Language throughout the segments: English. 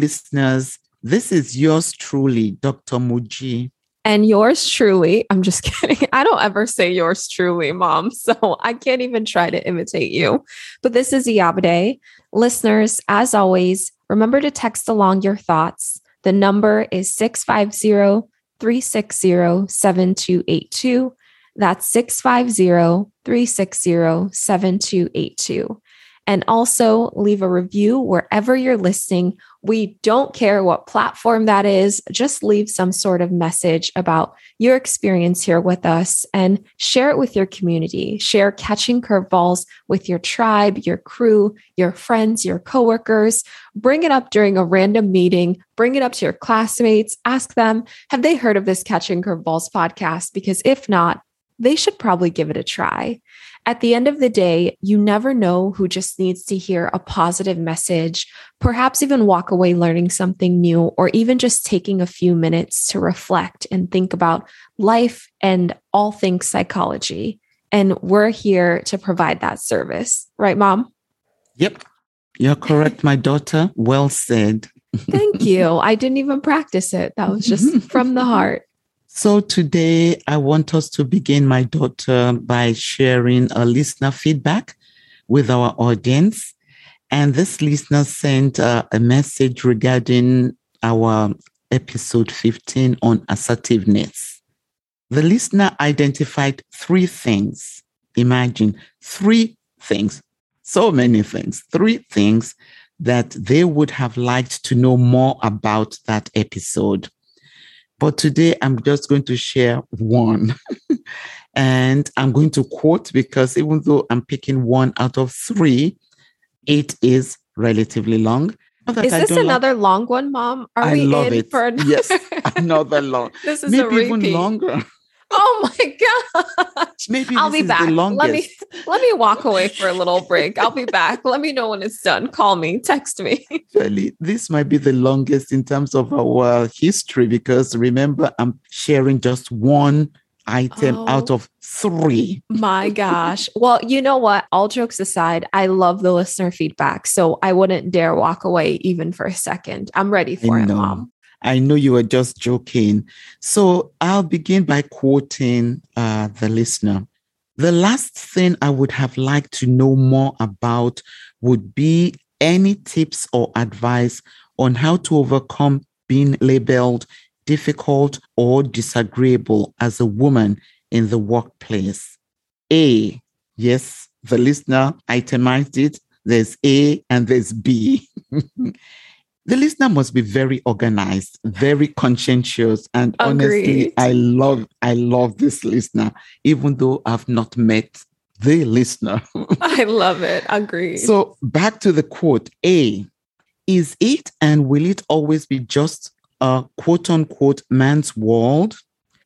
listeners. This is yours truly, Dr. Muji. And yours truly, I'm just kidding. I don't ever say yours truly, mom. So I can't even try to imitate you. But this is Iyabade. Listeners, as always, remember to text along your thoughts. The number is 650 360 7282. That's 650 360 7282 and also leave a review wherever you're listening. We don't care what platform that is, just leave some sort of message about your experience here with us and share it with your community. Share catching curveballs with your tribe, your crew, your friends, your coworkers. Bring it up during a random meeting, bring it up to your classmates, ask them, have they heard of this Catching Curveballs podcast? Because if not, they should probably give it a try. At the end of the day, you never know who just needs to hear a positive message, perhaps even walk away learning something new, or even just taking a few minutes to reflect and think about life and all things psychology. And we're here to provide that service. Right, mom? Yep. You're correct, my daughter. Well said. Thank you. I didn't even practice it. That was just from the heart. So today I want us to begin, my daughter, by sharing a listener feedback with our audience. And this listener sent uh, a message regarding our episode 15 on assertiveness. The listener identified three things. Imagine three things, so many things, three things that they would have liked to know more about that episode. But today I'm just going to share one. and I'm going to quote because even though I'm picking one out of three, it is relatively long. Is this another like, long one, Mom? Are I we love in it. for another? Yes, another long. this is maybe even longer. Oh my gosh. Maybe I'll be back. Let me let me walk away for a little break. I'll be back. Let me know when it's done. Call me, text me. Actually, this might be the longest in terms of our history because remember, I'm sharing just one item oh, out of three. my gosh. Well, you know what? All jokes aside, I love the listener feedback. So I wouldn't dare walk away even for a second. I'm ready for I it, know. mom. I know you were just joking. So I'll begin by quoting uh, the listener. The last thing I would have liked to know more about would be any tips or advice on how to overcome being labeled difficult or disagreeable as a woman in the workplace. A, yes, the listener itemized it. There's A and there's B. the listener must be very organized, very conscientious, and Agreed. honestly, I love I love this listener, even though I've not met the listener. I love it. Agreed. So back to the quote: A is it and will it always be just a quote unquote man's world?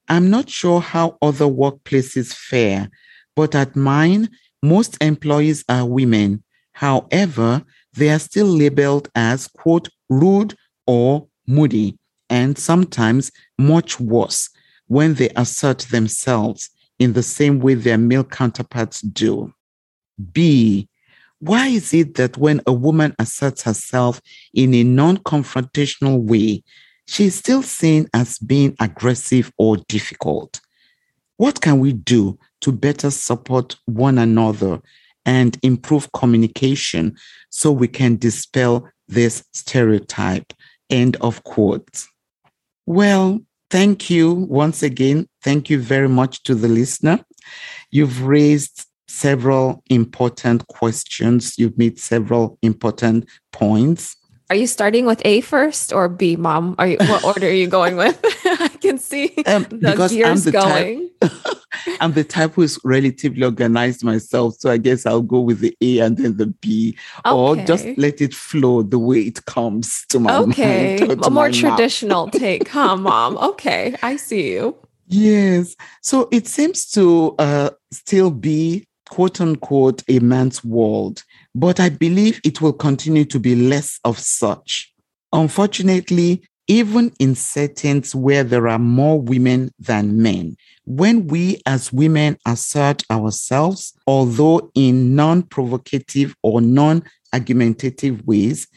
I'm not sure how other workplaces fare, but at mine, most employees are women. However, they are still labeled as, quote, rude or moody, and sometimes much worse when they assert themselves in the same way their male counterparts do. B, why is it that when a woman asserts herself in a non confrontational way, she is still seen as being aggressive or difficult? What can we do to better support one another and improve communication so we can dispel this stereotype. End of quote. Well, thank you once again. Thank you very much to the listener. You've raised several important questions. You've made several important points. Are you starting with A first or B, Mom? Are you, what order are you going with? I can see um, the gears going. Type, I'm the type who's relatively organized myself, so I guess I'll go with the A and then the B, okay. or just let it flow the way it comes to my okay. mind. Okay, a more traditional take, huh, Mom? Okay, I see you. Yes. So it seems to uh, still be quote unquote a man's world but I believe it will continue to be less of such. Unfortunately, even in settings where there are more women than men, when we as women assert ourselves, although in non provocative or non argumentative ways,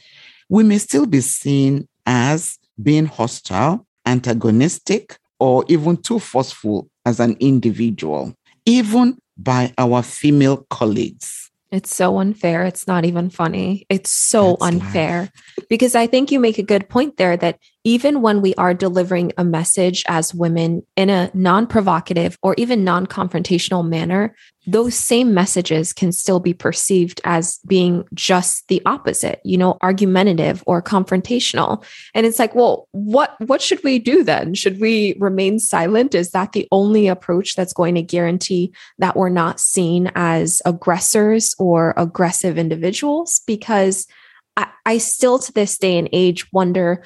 we may still be seen as being hostile, antagonistic, or even too forceful as an individual, even by our female colleagues. It's so unfair. It's not even funny. It's so That's unfair life. because I think you make a good point there that even when we are delivering a message as women in a non provocative or even non confrontational manner, those same messages can still be perceived as being just the opposite, you know, argumentative or confrontational. And it's like, well, what what should we do then? Should we remain silent? Is that the only approach that's going to guarantee that we're not seen as aggressors or aggressive individuals? Because I, I still to this day and age wonder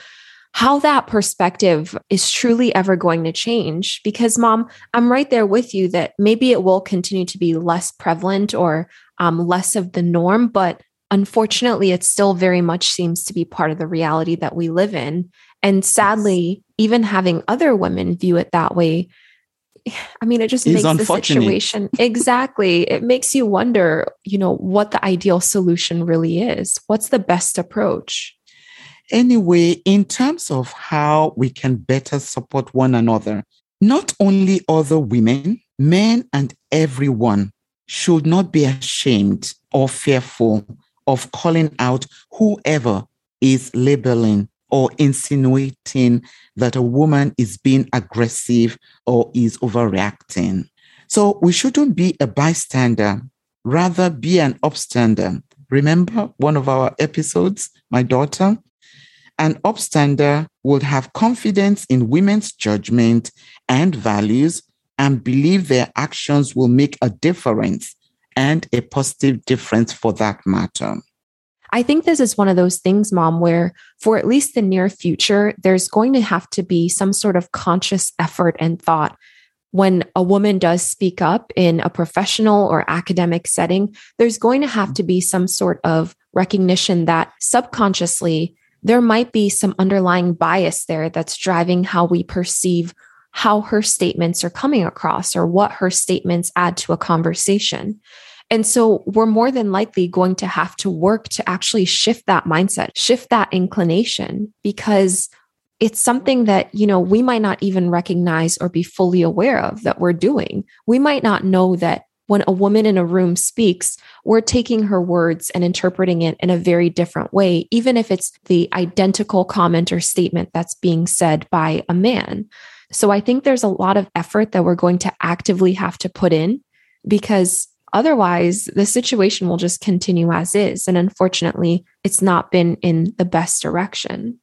how that perspective is truly ever going to change. Because, mom, I'm right there with you that maybe it will continue to be less prevalent or um, less of the norm, but unfortunately, it still very much seems to be part of the reality that we live in. And sadly, even having other women view it that way, I mean, it just makes the situation exactly. It makes you wonder, you know, what the ideal solution really is. What's the best approach? Anyway, in terms of how we can better support one another, not only other women, men and everyone should not be ashamed or fearful of calling out whoever is labeling or insinuating that a woman is being aggressive or is overreacting. So we shouldn't be a bystander, rather be an upstander. Remember one of our episodes, my daughter? An upstander would have confidence in women's judgment and values and believe their actions will make a difference and a positive difference for that matter. I think this is one of those things, mom, where for at least the near future, there's going to have to be some sort of conscious effort and thought when a woman does speak up in a professional or academic setting, there's going to have to be some sort of recognition that subconsciously there might be some underlying bias there that's driving how we perceive how her statements are coming across or what her statements add to a conversation. And so we're more than likely going to have to work to actually shift that mindset, shift that inclination, because it's something that, you know, we might not even recognize or be fully aware of that we're doing. We might not know that when a woman in a room speaks, we're taking her words and interpreting it in a very different way, even if it's the identical comment or statement that's being said by a man. So I think there's a lot of effort that we're going to actively have to put in because otherwise the situation will just continue as is. And unfortunately, it's not been in the best direction.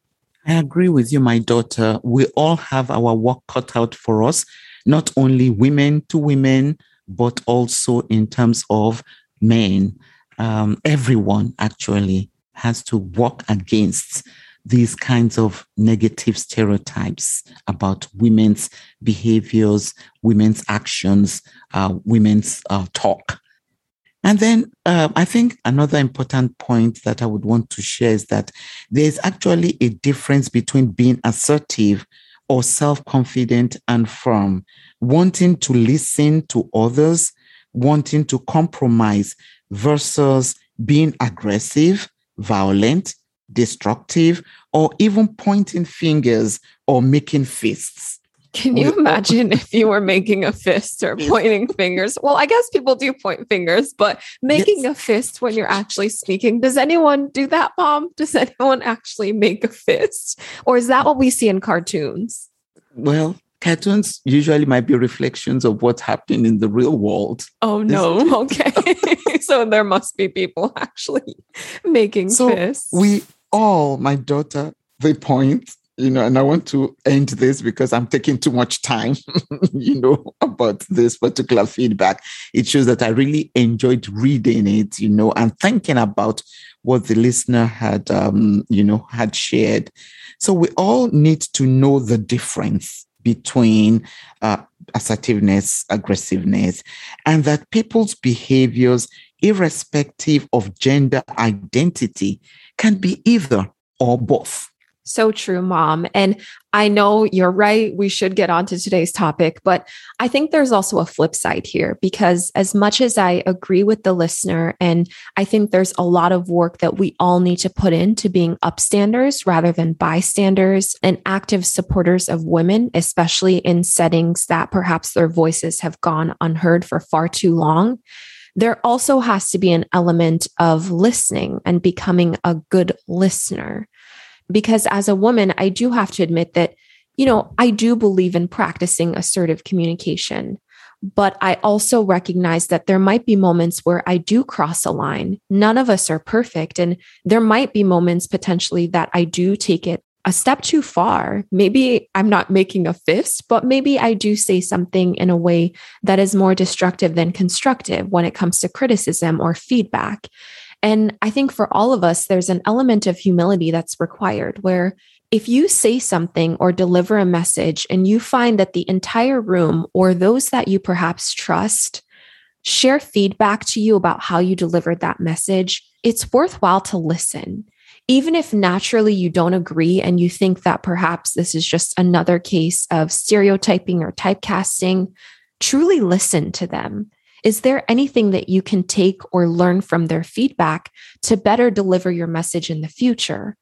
I agree with you, my daughter. We all have our work cut out for us, not only women to women, but also in terms of men. Um, everyone actually has to work against these kinds of negative stereotypes about women's behaviors, women's actions, uh, women's uh, talk. And then uh, I think another important point that I would want to share is that there's actually a difference between being assertive or self confident and firm, wanting to listen to others, wanting to compromise versus being aggressive, violent, destructive, or even pointing fingers or making fists. Can you imagine if you were making a fist or pointing fingers? Well, I guess people do point fingers, but making yes. a fist when you're actually speaking, does anyone do that, mom? Does anyone actually make a fist? Or is that what we see in cartoons? Well, cartoons usually might be reflections of what's happening in the real world. Oh no. okay. so there must be people actually making so fists. We all, my daughter, they point you know, and I want to end this because I'm taking too much time, you know, about this particular feedback. It shows that I really enjoyed reading it, you know, and thinking about what the listener had, um, you know, had shared. So we all need to know the difference between uh, assertiveness, aggressiveness, and that people's behaviors, irrespective of gender identity, can be either or both. So true, mom. And I know you're right. We should get on to today's topic, but I think there's also a flip side here because, as much as I agree with the listener, and I think there's a lot of work that we all need to put into being upstanders rather than bystanders and active supporters of women, especially in settings that perhaps their voices have gone unheard for far too long. There also has to be an element of listening and becoming a good listener because as a woman, I do have to admit that, you know, I do believe in practicing assertive communication. But I also recognize that there might be moments where I do cross a line. None of us are perfect. And there might be moments potentially that I do take it a step too far. Maybe I'm not making a fist, but maybe I do say something in a way that is more destructive than constructive when it comes to criticism or feedback. And I think for all of us, there's an element of humility that's required where if you say something or deliver a message and you find that the entire room or those that you perhaps trust share feedback to you about how you delivered that message, it's worthwhile to listen. Even if naturally you don't agree and you think that perhaps this is just another case of stereotyping or typecasting, truly listen to them is there anything that you can take or learn from their feedback to better deliver your message in the future?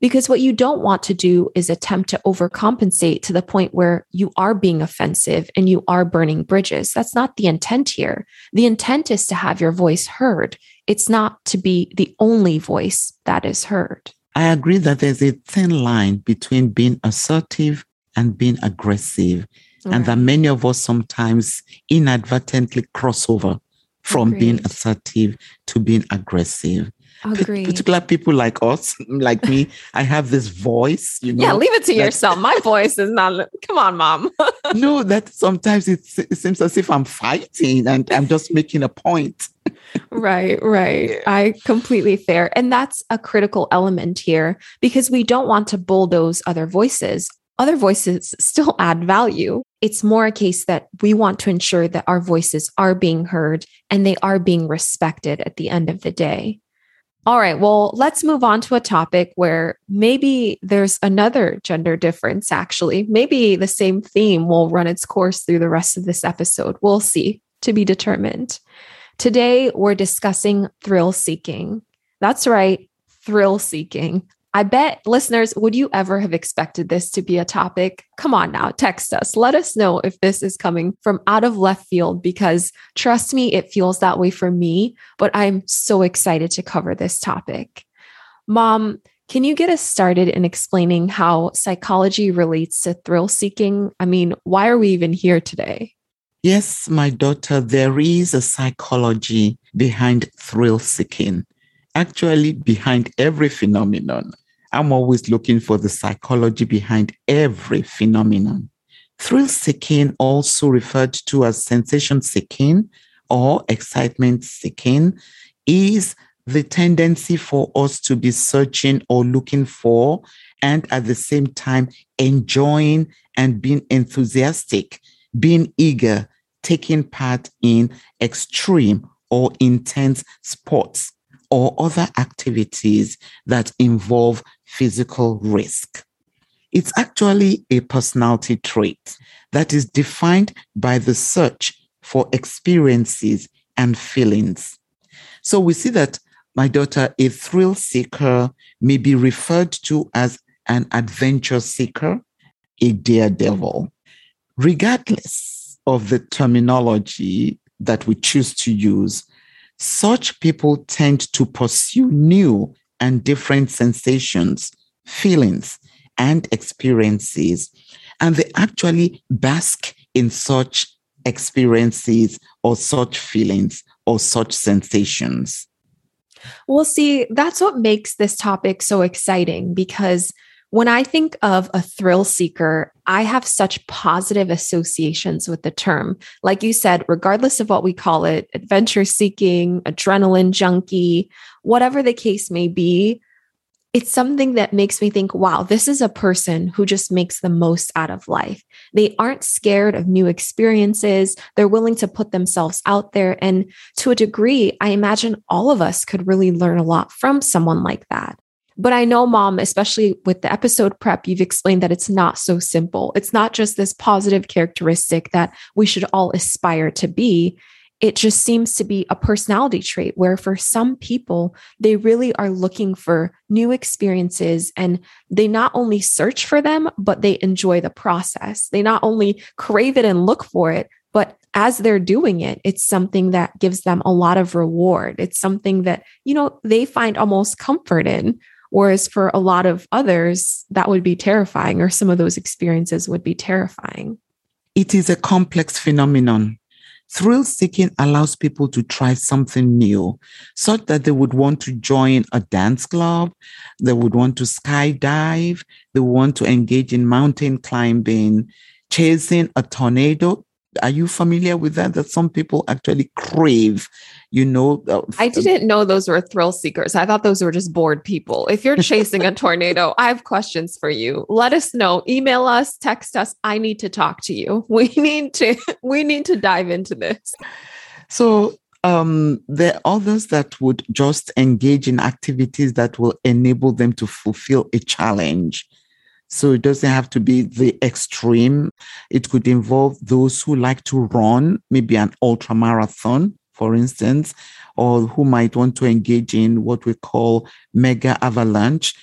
Because what you don't want to do is attempt to overcompensate to the point where you are being offensive and you are burning bridges. That's not the intent here. The intent is to have your voice heard, it's not to be the only voice that is heard. I agree that there's a thin line between being assertive and being aggressive and that many of us sometimes inadvertently cross over from Agreed. being assertive to being aggressive. Agreed. particular people like us, like me, I have this voice, you know. Yeah, leave it to yourself. My voice is not, come on, mom. no, that sometimes it, it seems as if I'm fighting and I'm just making a point. right, right. I completely fair. And that's a critical element here because we don't want to bulldoze other voices other voices still add value. It's more a case that we want to ensure that our voices are being heard and they are being respected at the end of the day. All right, well, let's move on to a topic where maybe there's another gender difference, actually. Maybe the same theme will run its course through the rest of this episode. We'll see, to be determined. Today, we're discussing thrill seeking. That's right, thrill seeking. I bet listeners, would you ever have expected this to be a topic? Come on now, text us. Let us know if this is coming from out of left field because trust me, it feels that way for me. But I'm so excited to cover this topic. Mom, can you get us started in explaining how psychology relates to thrill seeking? I mean, why are we even here today? Yes, my daughter, there is a psychology behind thrill seeking actually behind every phenomenon. I'm always looking for the psychology behind every phenomenon. Thrill seeking, also referred to as sensation seeking or excitement seeking, is the tendency for us to be searching or looking for, and at the same time, enjoying and being enthusiastic, being eager, taking part in extreme or intense sports or other activities that involve physical risk. It's actually a personality trait that is defined by the search for experiences and feelings. So we see that my daughter, a thrill seeker, may be referred to as an adventure seeker, a daredevil. Regardless of the terminology that we choose to use, such people tend to pursue new and different sensations, feelings, and experiences. And they actually bask in such experiences or such feelings or such sensations. Well, see, that's what makes this topic so exciting because when I think of a thrill seeker, I have such positive associations with the term. Like you said, regardless of what we call it, adventure seeking, adrenaline junkie, whatever the case may be, it's something that makes me think, wow, this is a person who just makes the most out of life. They aren't scared of new experiences. They're willing to put themselves out there. And to a degree, I imagine all of us could really learn a lot from someone like that. But I know, mom, especially with the episode prep, you've explained that it's not so simple. It's not just this positive characteristic that we should all aspire to be. It just seems to be a personality trait where, for some people, they really are looking for new experiences and they not only search for them, but they enjoy the process. They not only crave it and look for it, but as they're doing it, it's something that gives them a lot of reward. It's something that, you know, they find almost comfort in Whereas for a lot of others, that would be terrifying, or some of those experiences would be terrifying. It is a complex phenomenon. Thrill seeking allows people to try something new, such that they would want to join a dance club, they would want to skydive, they want to engage in mountain climbing, chasing a tornado are you familiar with that? That some people actually crave, you know. Uh, I didn't know those were thrill seekers. I thought those were just bored people. If you're chasing a tornado, I have questions for you. Let us know. Email us, text us. I need to talk to you. We need to. We need to dive into this. So um, there are others that would just engage in activities that will enable them to fulfill a challenge. So it doesn't have to be the extreme. It could involve those who like to run, maybe an ultra marathon, for instance, or who might want to engage in what we call mega avalanche.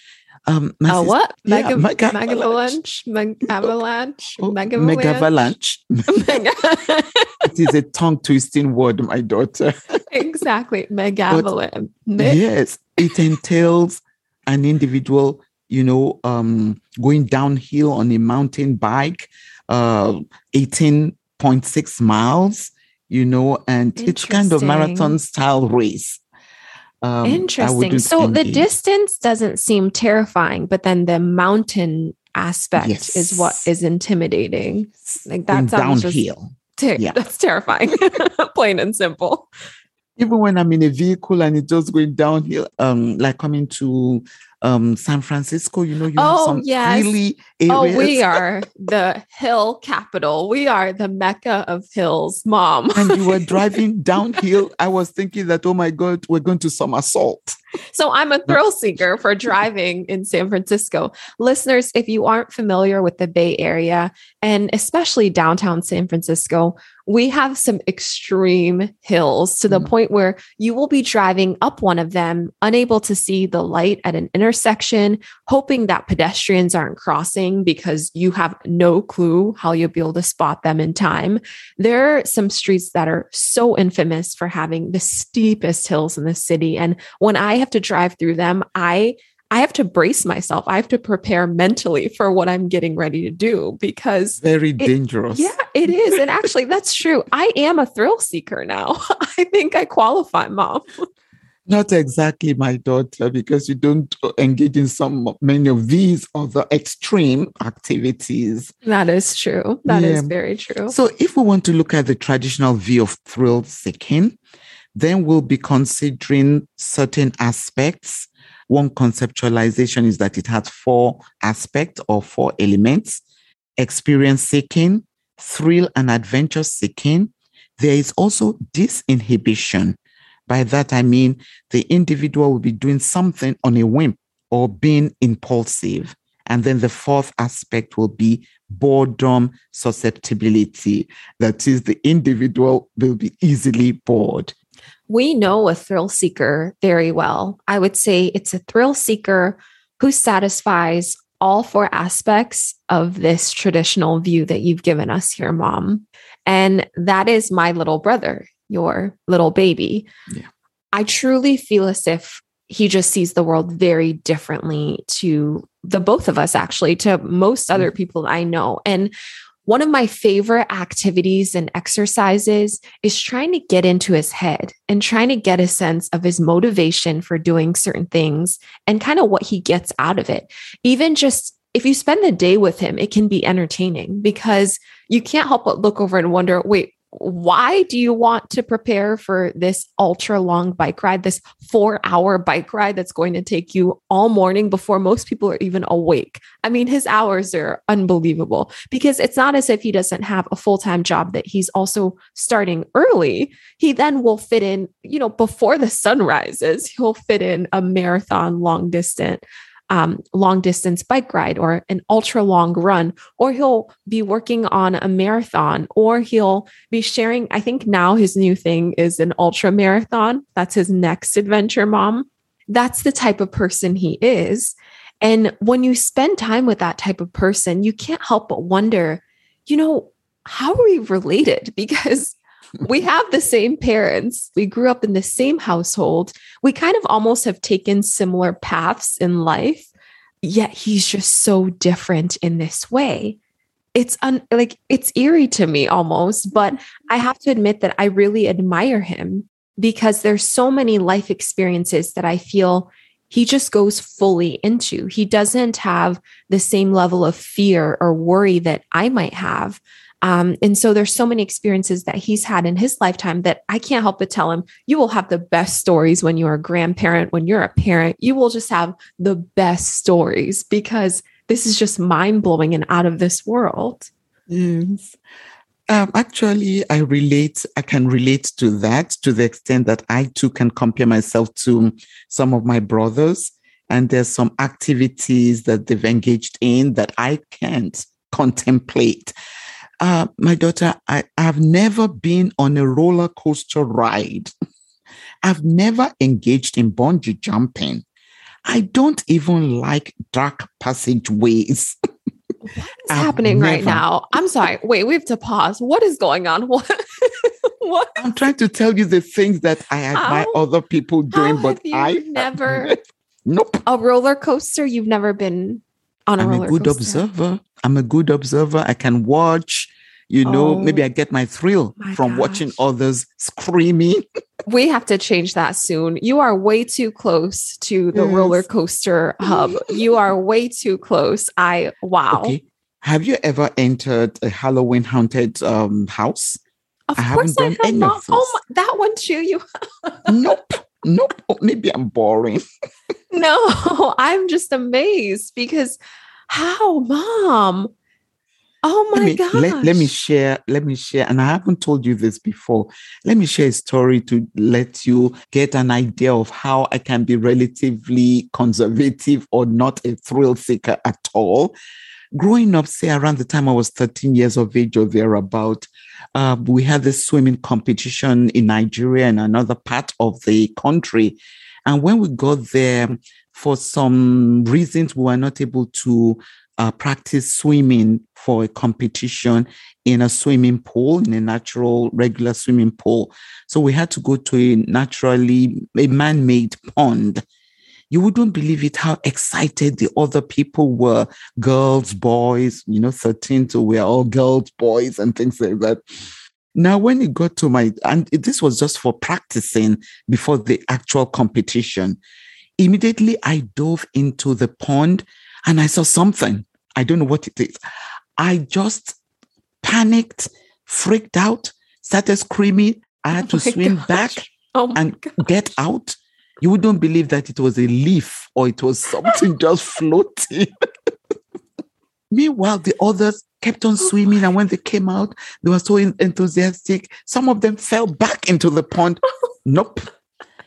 Um, uh, what? Mega, yeah, mega, mega avalanche, mega avalanche, oh, mega, mega avalanche. it is a tongue twisting word, my daughter. exactly, mega avalanche. Yes, it entails an individual you know, um, going downhill on a mountain bike, uh, 18.6 miles, you know, and it's kind of marathon style race. Um, Interesting. So engage. the distance doesn't seem terrifying, but then the mountain aspect yes. is what is intimidating. Like that sounds downhill. Just, yeah. That's terrifying, plain and simple even when I'm in a vehicle and it's just going downhill, um, like coming to um San Francisco, you know, you oh, have some yes. really Oh, we are the hill capital. We are the mecca of hills, mom. and you were driving downhill. I was thinking that, oh my God, we're going to somersault. So I'm a thrill seeker for driving in San Francisco. Listeners, if you aren't familiar with the Bay Area and especially downtown San Francisco, we have some extreme hills to the mm. point where you will be driving up one of them, unable to see the light at an intersection, hoping that pedestrians aren't crossing because you have no clue how you'll be able to spot them in time. There are some streets that are so infamous for having the steepest hills in the city. And when I have to drive through them, I I have to brace myself. I have to prepare mentally for what I'm getting ready to do because very it, dangerous. Yeah, it is. And actually, that's true. I am a thrill seeker now. I think I qualify, mom. Not exactly, my daughter, because you don't engage in some many of these other extreme activities. That is true. That yeah. is very true. So, if we want to look at the traditional view of thrill seeking, then we'll be considering certain aspects one conceptualization is that it has four aspects or four elements experience seeking, thrill and adventure seeking. There is also disinhibition. By that, I mean the individual will be doing something on a whim or being impulsive. And then the fourth aspect will be boredom susceptibility. That is, the individual will be easily bored we know a thrill seeker very well. I would say it's a thrill seeker who satisfies all four aspects of this traditional view that you've given us here, mom. And that is my little brother, your little baby. Yeah. I truly feel as if he just sees the world very differently to the both of us, actually, to most other mm. people I know. And one of my favorite activities and exercises is trying to get into his head and trying to get a sense of his motivation for doing certain things and kind of what he gets out of it. Even just if you spend the day with him, it can be entertaining because you can't help but look over and wonder, wait, why do you want to prepare for this ultra long bike ride, this four hour bike ride that's going to take you all morning before most people are even awake? I mean, his hours are unbelievable because it's not as if he doesn't have a full time job that he's also starting early. He then will fit in, you know, before the sun rises, he'll fit in a marathon long distance um, long distance bike ride or an ultra long run, or he'll be working on a marathon, or he'll be sharing. I think now his new thing is an ultra marathon. That's his next adventure, mom. That's the type of person he is. And when you spend time with that type of person, you can't help but wonder, you know, how are we related? Because we have the same parents. We grew up in the same household. We kind of almost have taken similar paths in life, yet he's just so different in this way. It's un- like it's eerie to me almost, but I have to admit that I really admire him because there's so many life experiences that I feel he just goes fully into. He doesn't have the same level of fear or worry that I might have. Um, and so there's so many experiences that he's had in his lifetime that I can't help but tell him, you will have the best stories when you're a grandparent, when you're a parent, you will just have the best stories because this is just mind blowing and out of this world. Yes. Um, actually, I relate, I can relate to that to the extent that I too can compare myself to some of my brothers. And there's some activities that they've engaged in that I can't contemplate. Uh, my daughter, I, have never been on a roller coaster ride. I've never engaged in bungee jumping. I don't even like dark passageways. What is I've happening never, right now? I'm sorry. Wait, we have to pause. What is going on? What? what? I'm trying to tell you the things that I admire how, other people doing, but I never. Nope. A roller coaster. You've never been on a I'm roller a good coaster. observer. I'm a good observer. I can watch. You know, oh, maybe I get my thrill my from gosh. watching others screaming. we have to change that soon. You are way too close to the yes. roller coaster hub. you are way too close. I wow. Okay. Have you ever entered a Halloween haunted um, house? Of I course I have not. Oh, my, that one too. You. nope. Nope. Oh, maybe I'm boring. no, I'm just amazed because how, mom? Oh my god! Let, let, me share. Let me share. And I haven't told you this before. Let me share a story to let you get an idea of how I can be relatively conservative or not a thrill seeker at all. Growing up, say around the time I was 13 years of age or thereabout, uh, we had this swimming competition in Nigeria and another part of the country. And when we got there, for some reasons, we were not able to uh, practice swimming for a competition in a swimming pool, in a natural, regular swimming pool. So we had to go to a naturally, a man made pond. You wouldn't believe it how excited the other people were girls, boys, you know, 13 so we're all girls, boys, and things like that. Now, when it got to my, and this was just for practicing before the actual competition, immediately I dove into the pond and I saw something. I don't know what it is. I just panicked, freaked out, started screaming. I had oh to swim gosh. back oh and gosh. get out. You wouldn't believe that it was a leaf or it was something just floating. Meanwhile, the others kept on oh swimming, and when they came out, they were so enthusiastic. Some of them fell back into the pond. nope.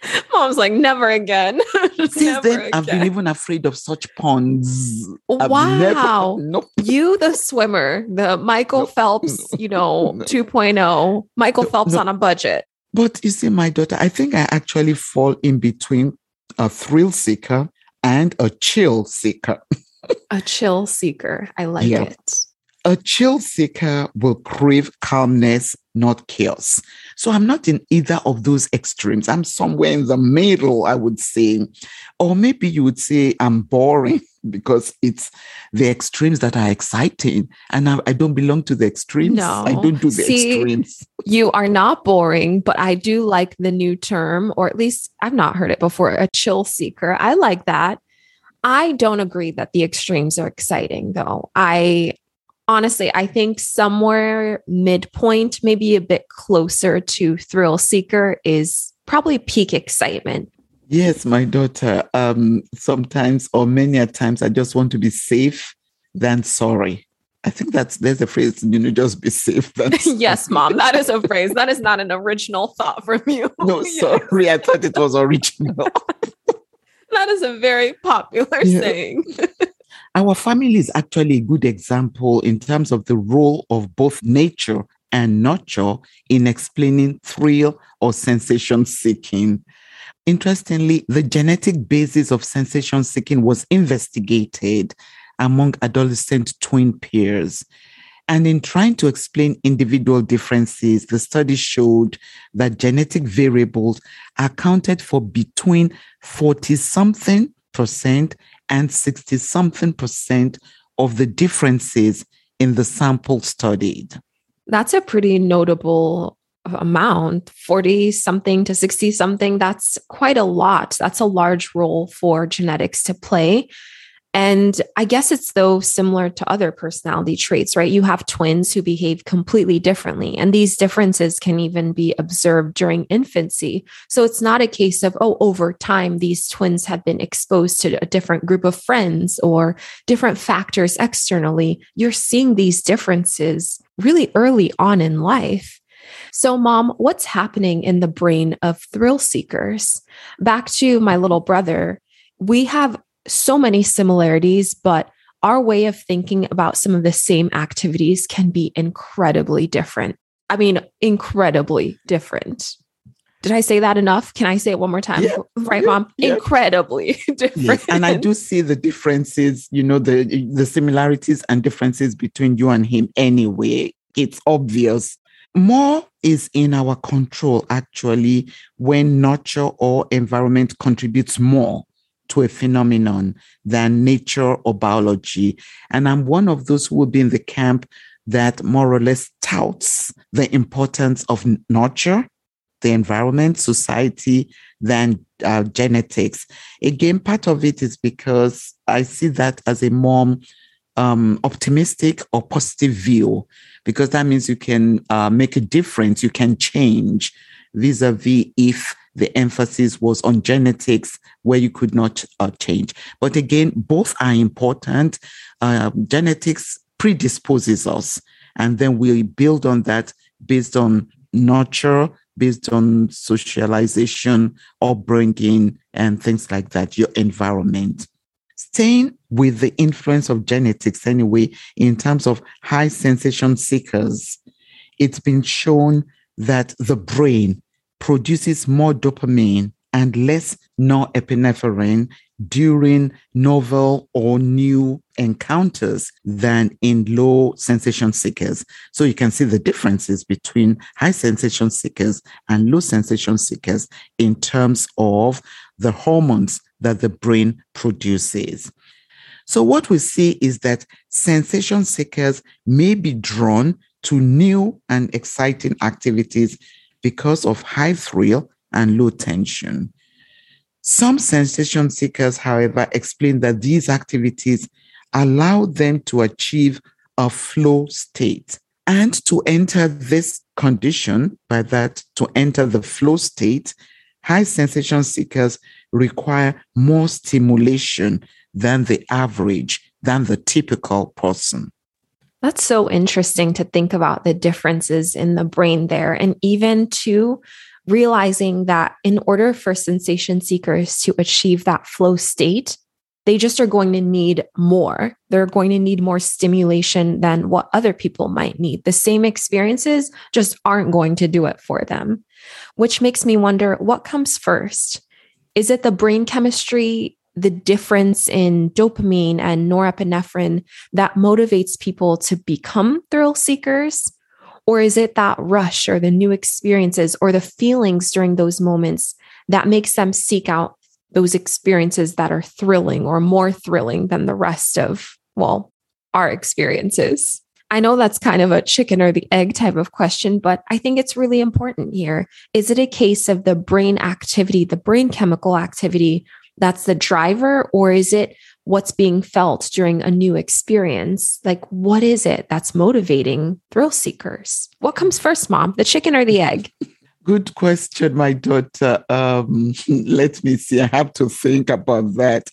Mom's like, never again. Since never then, again. I've been even afraid of such ponds. Wow. Never, nope. You, the swimmer, the Michael. Phelps, you know, 2.0, Michael Phelps on a budget. But you see, my daughter, I think I actually fall in between a thrill seeker and a chill seeker. a chill seeker. I like yeah. it. A chill seeker will crave calmness, not chaos. So I'm not in either of those extremes. I'm somewhere in the middle, I would say. Or maybe you would say I'm boring because it's the extremes that are exciting. And I, I don't belong to the extremes. No. I don't do the See, extremes. You are not boring, but I do like the new term, or at least I've not heard it before a chill seeker. I like that. I don't agree that the extremes are exciting, though. I honestly, I think somewhere midpoint, maybe a bit closer to thrill seeker, is probably peak excitement. Yes, my daughter. Um, sometimes or many a times I just want to be safe than sorry. I think that's there's a phrase, you know, just be safe. yes, mom. That is a phrase. That is not an original thought from you. No, sorry. I thought it was original. that is a very popular yeah. saying. Our family is actually a good example in terms of the role of both nature and nurture in explaining thrill or sensation seeking. Interestingly, the genetic basis of sensation seeking was investigated among adolescent twin pairs. And in trying to explain individual differences, the study showed that genetic variables accounted for between 40 something percent and 60 something percent of the differences in the sample studied. That's a pretty notable amount 40 something to 60 something that's quite a lot. That's a large role for genetics to play and I guess it's though similar to other personality traits, right? You have twins who behave completely differently, and these differences can even be observed during infancy. So it's not a case of, oh, over time, these twins have been exposed to a different group of friends or different factors externally. You're seeing these differences really early on in life. So, mom, what's happening in the brain of thrill seekers? Back to my little brother, we have so many similarities, but our way of thinking about some of the same activities can be incredibly different. I mean, incredibly different. Did I say that enough? Can I say it one more time? Yeah. Right, mom? Yeah. Incredibly different. Yes. And I do see the differences, you know, the the similarities and differences between you and him anyway. It's obvious. More is in our control actually when nurture or environment contributes more to a phenomenon than nature or biology. And I'm one of those who will be in the camp that more or less touts the importance of nurture, the environment, society, than uh, genetics. Again, part of it is because I see that as a more um, optimistic or positive view, because that means you can uh, make a difference, you can change vis a vis if the emphasis was on genetics where you could not uh, change. But again, both are important. Uh, genetics predisposes us, and then we build on that based on nurture, based on socialization, upbringing, and things like that, your environment. Staying with the influence of genetics, anyway, in terms of high sensation seekers, it's been shown that the brain produces more dopamine and less norepinephrine during novel or new encounters than in low sensation seekers. So you can see the differences between high sensation seekers and low sensation seekers in terms of the hormones that the brain produces. So what we see is that sensation seekers may be drawn to new and exciting activities because of high thrill and low tension. Some sensation seekers, however, explain that these activities allow them to achieve a flow state. And to enter this condition, by that, to enter the flow state, high sensation seekers require more stimulation than the average, than the typical person. That's so interesting to think about the differences in the brain there. And even to realizing that in order for sensation seekers to achieve that flow state, they just are going to need more. They're going to need more stimulation than what other people might need. The same experiences just aren't going to do it for them, which makes me wonder what comes first? Is it the brain chemistry the difference in dopamine and norepinephrine that motivates people to become thrill seekers? Or is it that rush or the new experiences or the feelings during those moments that makes them seek out those experiences that are thrilling or more thrilling than the rest of, well, our experiences? I know that's kind of a chicken or the egg type of question, but I think it's really important here. Is it a case of the brain activity, the brain chemical activity that's the driver or is it what's being felt during a new experience? Like what is it that's motivating thrill seekers? What comes first mom the chicken or the egg? Good question my daughter. Um, let me see. I have to think about that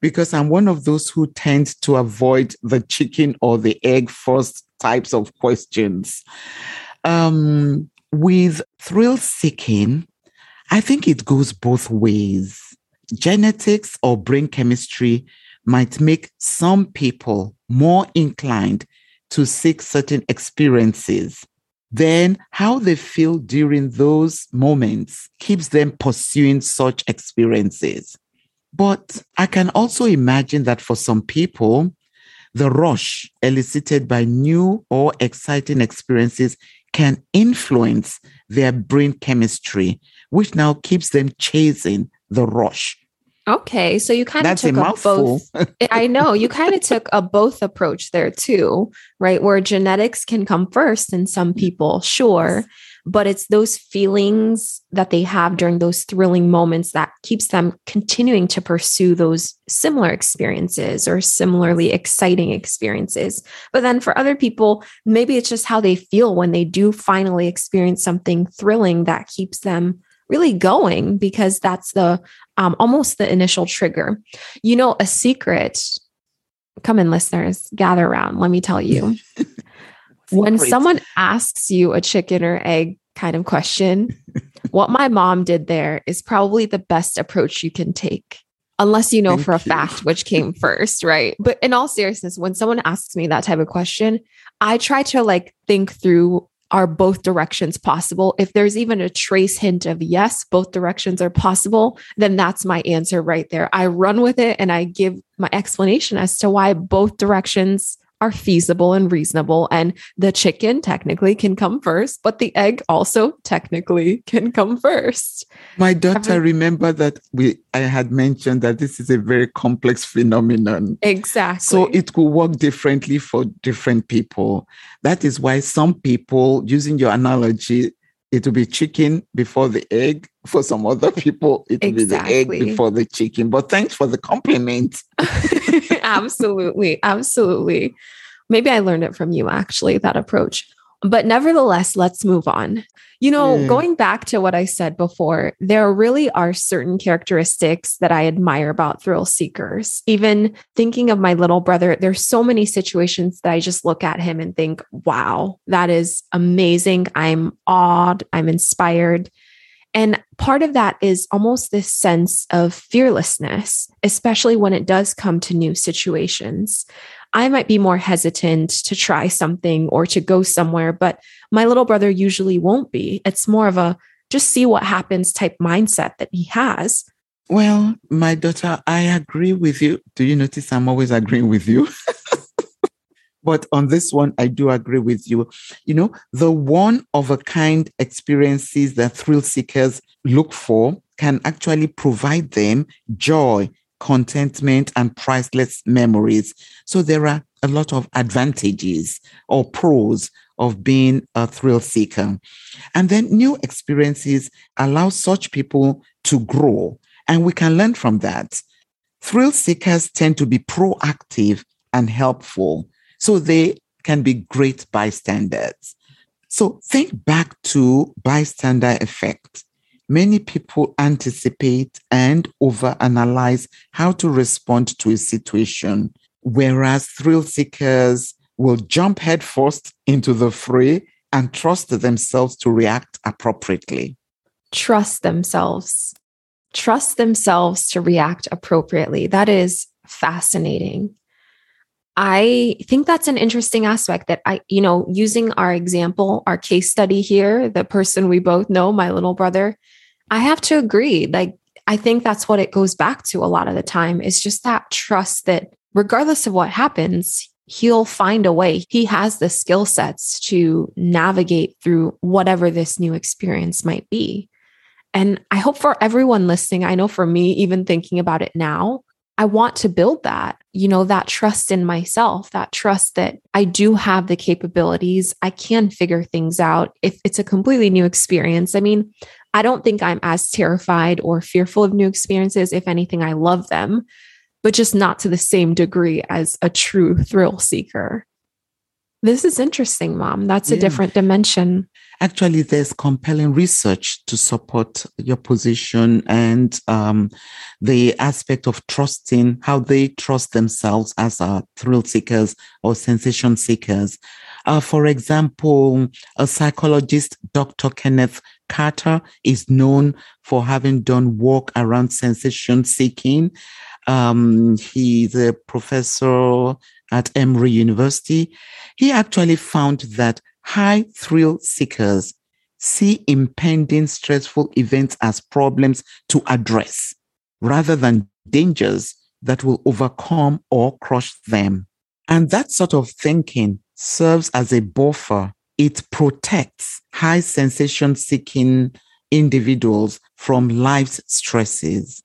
because i'm one of those who tend to avoid the chicken or the egg first types of questions. Um, with thrill seeking i think it goes both ways genetics or brain chemistry might make some people more inclined to seek certain experiences. Then, how they feel during those moments keeps them pursuing such experiences. But I can also imagine that for some people, the rush elicited by new or exciting experiences can influence their brain chemistry, which now keeps them chasing the rush. Okay, so you kind of took a, a both. I know you kind of took a both approach there too, right? Where genetics can come first in some people, sure, but it's those feelings that they have during those thrilling moments that keeps them continuing to pursue those similar experiences or similarly exciting experiences but then for other people maybe it's just how they feel when they do finally experience something thrilling that keeps them really going because that's the um, almost the initial trigger you know a secret come in listeners gather around let me tell you when someone asks you a chicken or egg kind of question, what my mom did there is probably the best approach you can take. Unless you know Thank for a you. fact which came first, right? But in all seriousness, when someone asks me that type of question, I try to like think through are both directions possible? If there's even a trace hint of yes, both directions are possible, then that's my answer right there. I run with it and I give my explanation as to why both directions are feasible and reasonable. And the chicken technically can come first, but the egg also technically can come first. My daughter, Every- remember that we I had mentioned that this is a very complex phenomenon. Exactly. So it could work differently for different people. That is why some people, using your analogy, it will be chicken before the egg. For some other people, it will exactly. be the egg before the chicken. But thanks for the compliment. absolutely. Absolutely. Maybe I learned it from you, actually, that approach. But nevertheless, let's move on. You know, mm. going back to what I said before, there really are certain characteristics that I admire about thrill seekers. Even thinking of my little brother, there's so many situations that I just look at him and think, wow, that is amazing. I'm awed, I'm inspired. And part of that is almost this sense of fearlessness, especially when it does come to new situations. I might be more hesitant to try something or to go somewhere, but my little brother usually won't be. It's more of a just see what happens type mindset that he has. Well, my daughter, I agree with you. Do you notice I'm always agreeing with you? but on this one, I do agree with you. You know, the one of a kind experiences that thrill seekers look for can actually provide them joy, contentment, and priceless memories. So there are a lot of advantages or pros of being a thrill seeker. And then new experiences allow such people to grow, and we can learn from that. Thrill seekers tend to be proactive and helpful, so they can be great bystanders. So think back to bystander effect many people anticipate and overanalyze how to respond to a situation, whereas thrill seekers will jump headfirst into the fray and trust themselves to react appropriately. Trust themselves. Trust themselves to react appropriately. That is fascinating. I think that's an interesting aspect that I, you know, using our example, our case study here, the person we both know, my little brother, I have to agree. Like, I think that's what it goes back to a lot of the time is just that trust that regardless of what happens, he'll find a way. He has the skill sets to navigate through whatever this new experience might be. And I hope for everyone listening, I know for me, even thinking about it now, I want to build that, you know, that trust in myself, that trust that I do have the capabilities. I can figure things out if it's a completely new experience. I mean, I don't think I'm as terrified or fearful of new experiences. If anything, I love them, but just not to the same degree as a true thrill seeker. This is interesting, mom. That's yeah. a different dimension. Actually, there's compelling research to support your position and um, the aspect of trusting how they trust themselves as uh, thrill seekers or sensation seekers. Uh, for example, a psychologist, Dr. Kenneth Carter, is known for having done work around sensation seeking. Um, he's a professor at Emory University. He actually found that high thrill seekers see impending stressful events as problems to address rather than dangers that will overcome or crush them. And that sort of thinking serves as a buffer. It protects high sensation seeking individuals from life's stresses.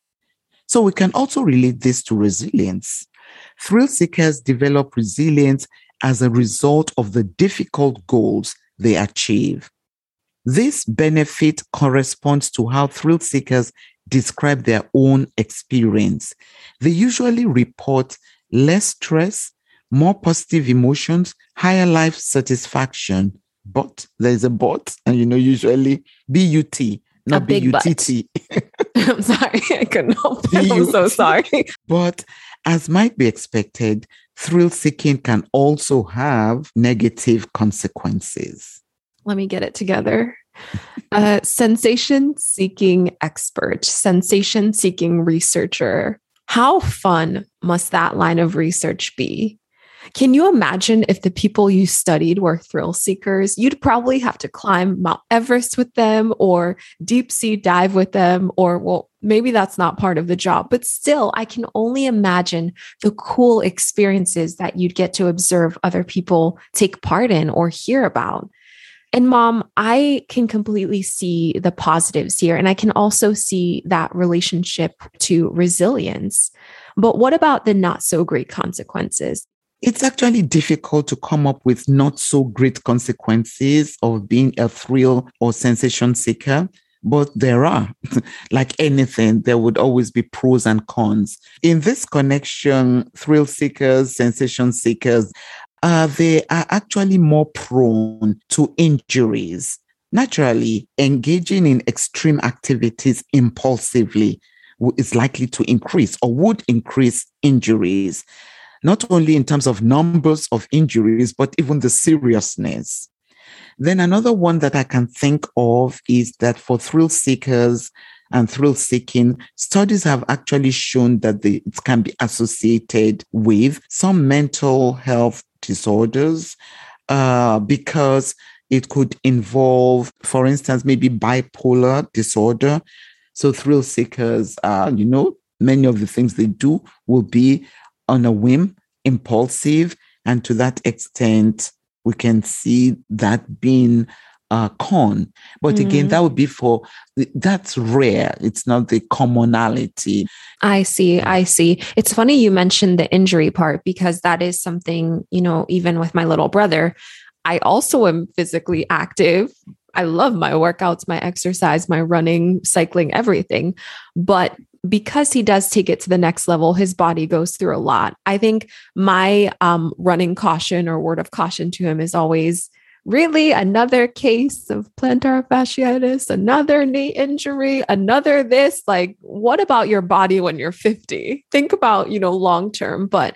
So we can also relate this to resilience. Thrill seekers develop resilience as a result of the difficult goals they achieve. This benefit corresponds to how thrill seekers describe their own experience. They usually report less stress, more positive emotions, higher life satisfaction. But there's a but, and you know, usually B U T, not B U T T. I'm sorry, I couldn't help it. I'm so sorry. But as might be expected, thrill seeking can also have negative consequences. Let me get it together. Uh, sensation seeking expert, sensation seeking researcher. How fun must that line of research be? Can you imagine if the people you studied were thrill seekers? You'd probably have to climb Mount Everest with them or deep sea dive with them, or, well, maybe that's not part of the job, but still, I can only imagine the cool experiences that you'd get to observe other people take part in or hear about. And mom, I can completely see the positives here. And I can also see that relationship to resilience. But what about the not so great consequences? It's actually difficult to come up with not so great consequences of being a thrill or sensation seeker. But there are, like anything, there would always be pros and cons. In this connection, thrill seekers, sensation seekers, uh, they are actually more prone to injuries. Naturally, engaging in extreme activities impulsively is likely to increase or would increase injuries not only in terms of numbers of injuries, but even the seriousness. Then another one that I can think of is that for thrill seekers and thrill seeking, studies have actually shown that the, it can be associated with some mental health disorders uh, because it could involve, for instance, maybe bipolar disorder. So thrill seekers, you know, many of the things they do will be on a whim, impulsive, and to that extent, we can see that being a con. But mm-hmm. again, that would be for that's rare. It's not the commonality. I see. I see. It's funny you mentioned the injury part because that is something, you know, even with my little brother, I also am physically active. I love my workouts, my exercise, my running, cycling, everything. But because he does take it to the next level, his body goes through a lot. I think my um, running caution or word of caution to him is always really another case of plantar fasciitis, another knee injury, another this. Like, what about your body when you're 50? Think about, you know, long term. But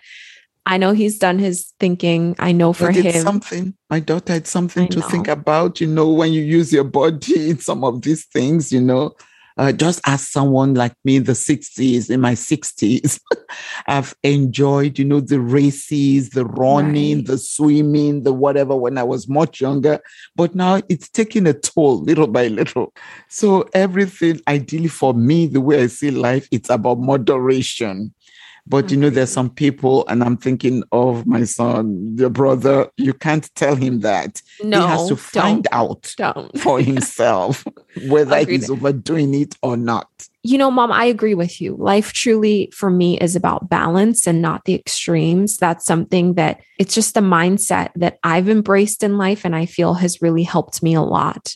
I know he's done his thinking. I know for him something. My daughter had something to think about. You know, when you use your body in some of these things, you know, uh, just as someone like me in the 60s, in my 60s, I've enjoyed, you know, the races, the running, right. the swimming, the whatever when I was much younger. But now it's taking a toll little by little. So everything, ideally for me, the way I see life, it's about moderation. But you know, there's mm-hmm. some people, and I'm thinking of my son, your brother. You can't tell him that. No, he has to find don't, out don't. for himself whether he's overdoing it or not. You know, mom, I agree with you. Life truly for me is about balance and not the extremes. That's something that it's just a mindset that I've embraced in life and I feel has really helped me a lot.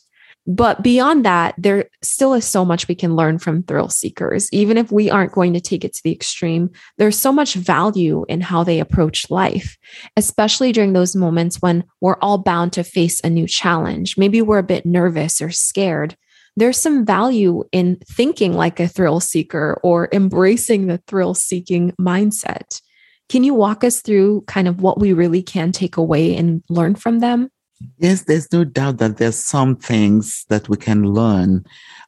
But beyond that, there still is so much we can learn from thrill seekers. Even if we aren't going to take it to the extreme, there's so much value in how they approach life, especially during those moments when we're all bound to face a new challenge. Maybe we're a bit nervous or scared. There's some value in thinking like a thrill seeker or embracing the thrill seeking mindset. Can you walk us through kind of what we really can take away and learn from them? Yes, there's no doubt that there's some things that we can learn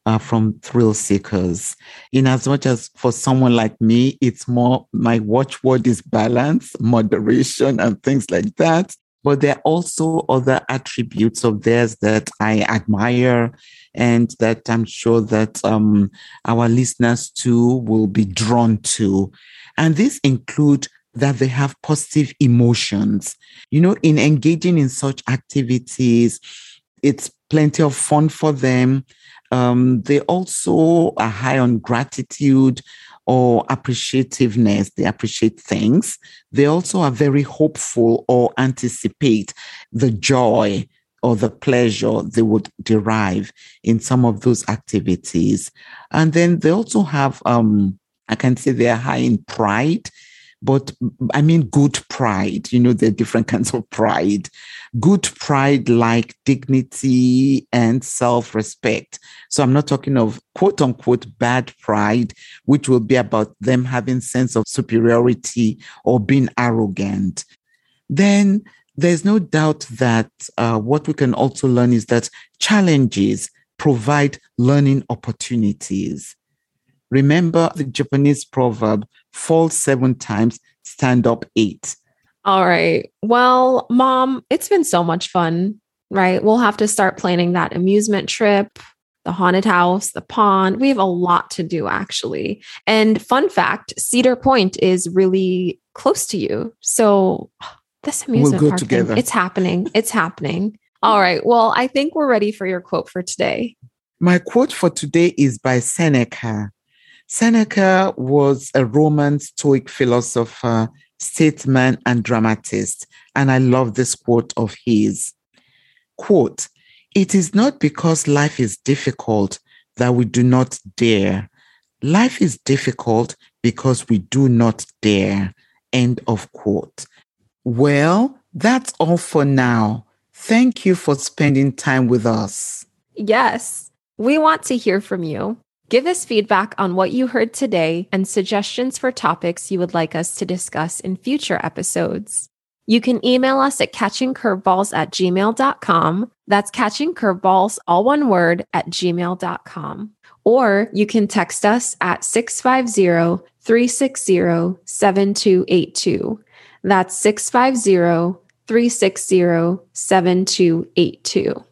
uh, from thrill seekers. In as much as for someone like me, it's more my watchword is balance, moderation, and things like that. But there are also other attributes of theirs that I admire and that I'm sure that um, our listeners too will be drawn to. And these include that they have positive emotions. You know, in engaging in such activities, it's plenty of fun for them. Um, they also are high on gratitude or appreciativeness. They appreciate things. They also are very hopeful or anticipate the joy or the pleasure they would derive in some of those activities. And then they also have, um, I can say they are high in pride but I mean good pride. You know, there are different kinds of pride. Good pride like dignity and self respect. So I'm not talking of quote unquote bad pride, which will be about them having sense of superiority or being arrogant. Then there's no doubt that uh, what we can also learn is that challenges provide learning opportunities. Remember the Japanese proverb, fall seven times, stand up eight. All right. Well, mom, it's been so much fun, right? We'll have to start planning that amusement trip, the haunted house, the pond. We have a lot to do, actually. And fun fact Cedar Point is really close to you. So this amusement we'll park. Thing, it's happening. It's happening. All right. Well, I think we're ready for your quote for today. My quote for today is by Seneca. Seneca was a Roman Stoic philosopher, statesman, and dramatist. And I love this quote of his. Quote, it is not because life is difficult that we do not dare. Life is difficult because we do not dare. End of quote. Well, that's all for now. Thank you for spending time with us. Yes, we want to hear from you. Give us feedback on what you heard today and suggestions for topics you would like us to discuss in future episodes. You can email us at catchingcurveballs at gmail.com. That's catchingcurveballs, all one word, at gmail.com. Or you can text us at 650 360 7282. That's 650 360 7282.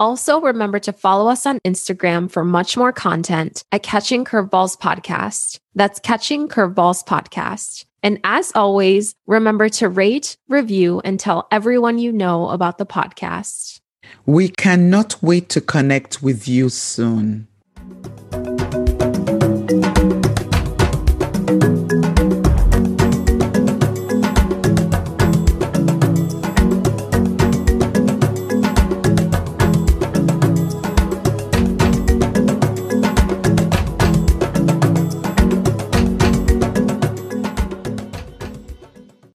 Also, remember to follow us on Instagram for much more content at Catching Curveballs Podcast. That's Catching Curveballs Podcast. And as always, remember to rate, review, and tell everyone you know about the podcast. We cannot wait to connect with you soon.